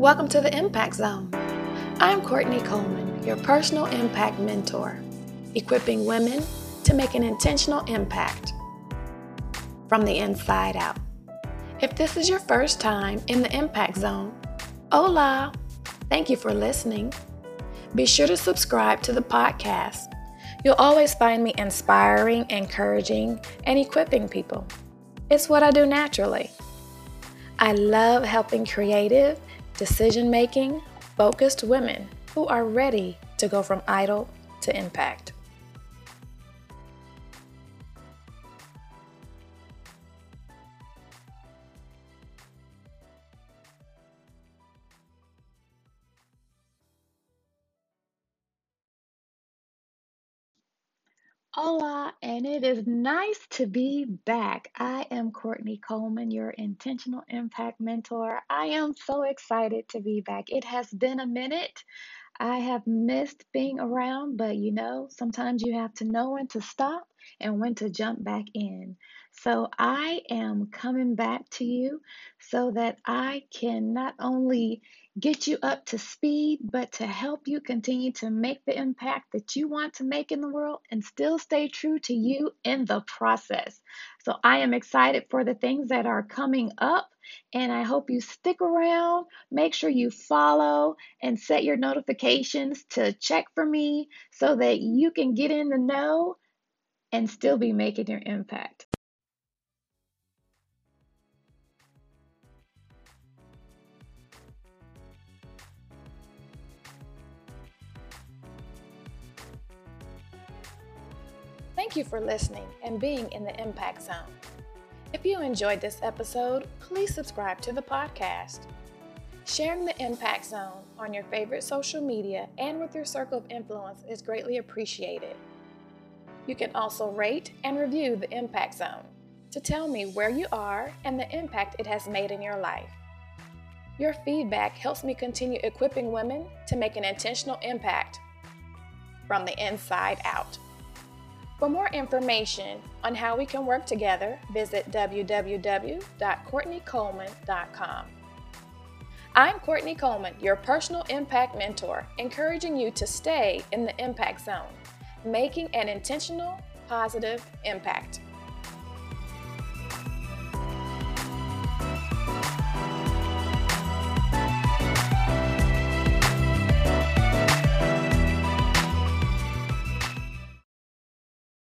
Welcome to the Impact Zone. I'm Courtney Coleman, your personal impact mentor, equipping women to make an intentional impact from the inside out. If this is your first time in the Impact Zone, hola! Thank you for listening. Be sure to subscribe to the podcast. You'll always find me inspiring, encouraging, and equipping people. It's what I do naturally. I love helping creative, decision making, focused women who are ready to go from idle to impact. Hola, and it is nice to be back. I am Courtney Coleman, your intentional impact mentor. I am so excited to be back. It has been a minute. I have missed being around, but you know, sometimes you have to know when to stop and when to jump back in. So I am coming back to you so that I can not only get you up to speed, but to help you continue to make the impact that you want to make in the world and still stay true to you in the process. So I am excited for the things that are coming up, and I hope you stick around. Make sure you follow and set your notifications to check for me so that you can get in the know and still be making your impact. Thank you for listening and being in the Impact Zone. If you enjoyed this episode, please subscribe to the podcast. Sharing the Impact Zone on your favorite social media and with your circle of influence is greatly appreciated. You can also rate and review the Impact Zone to tell me where you are and the impact it has made in your life. Your feedback helps me continue equipping women to make an intentional impact from the inside out. For more information on how we can work together, visit www.courtneycoleman.com. I'm Courtney Coleman, your personal impact mentor, encouraging you to stay in the impact zone, making an intentional, positive impact.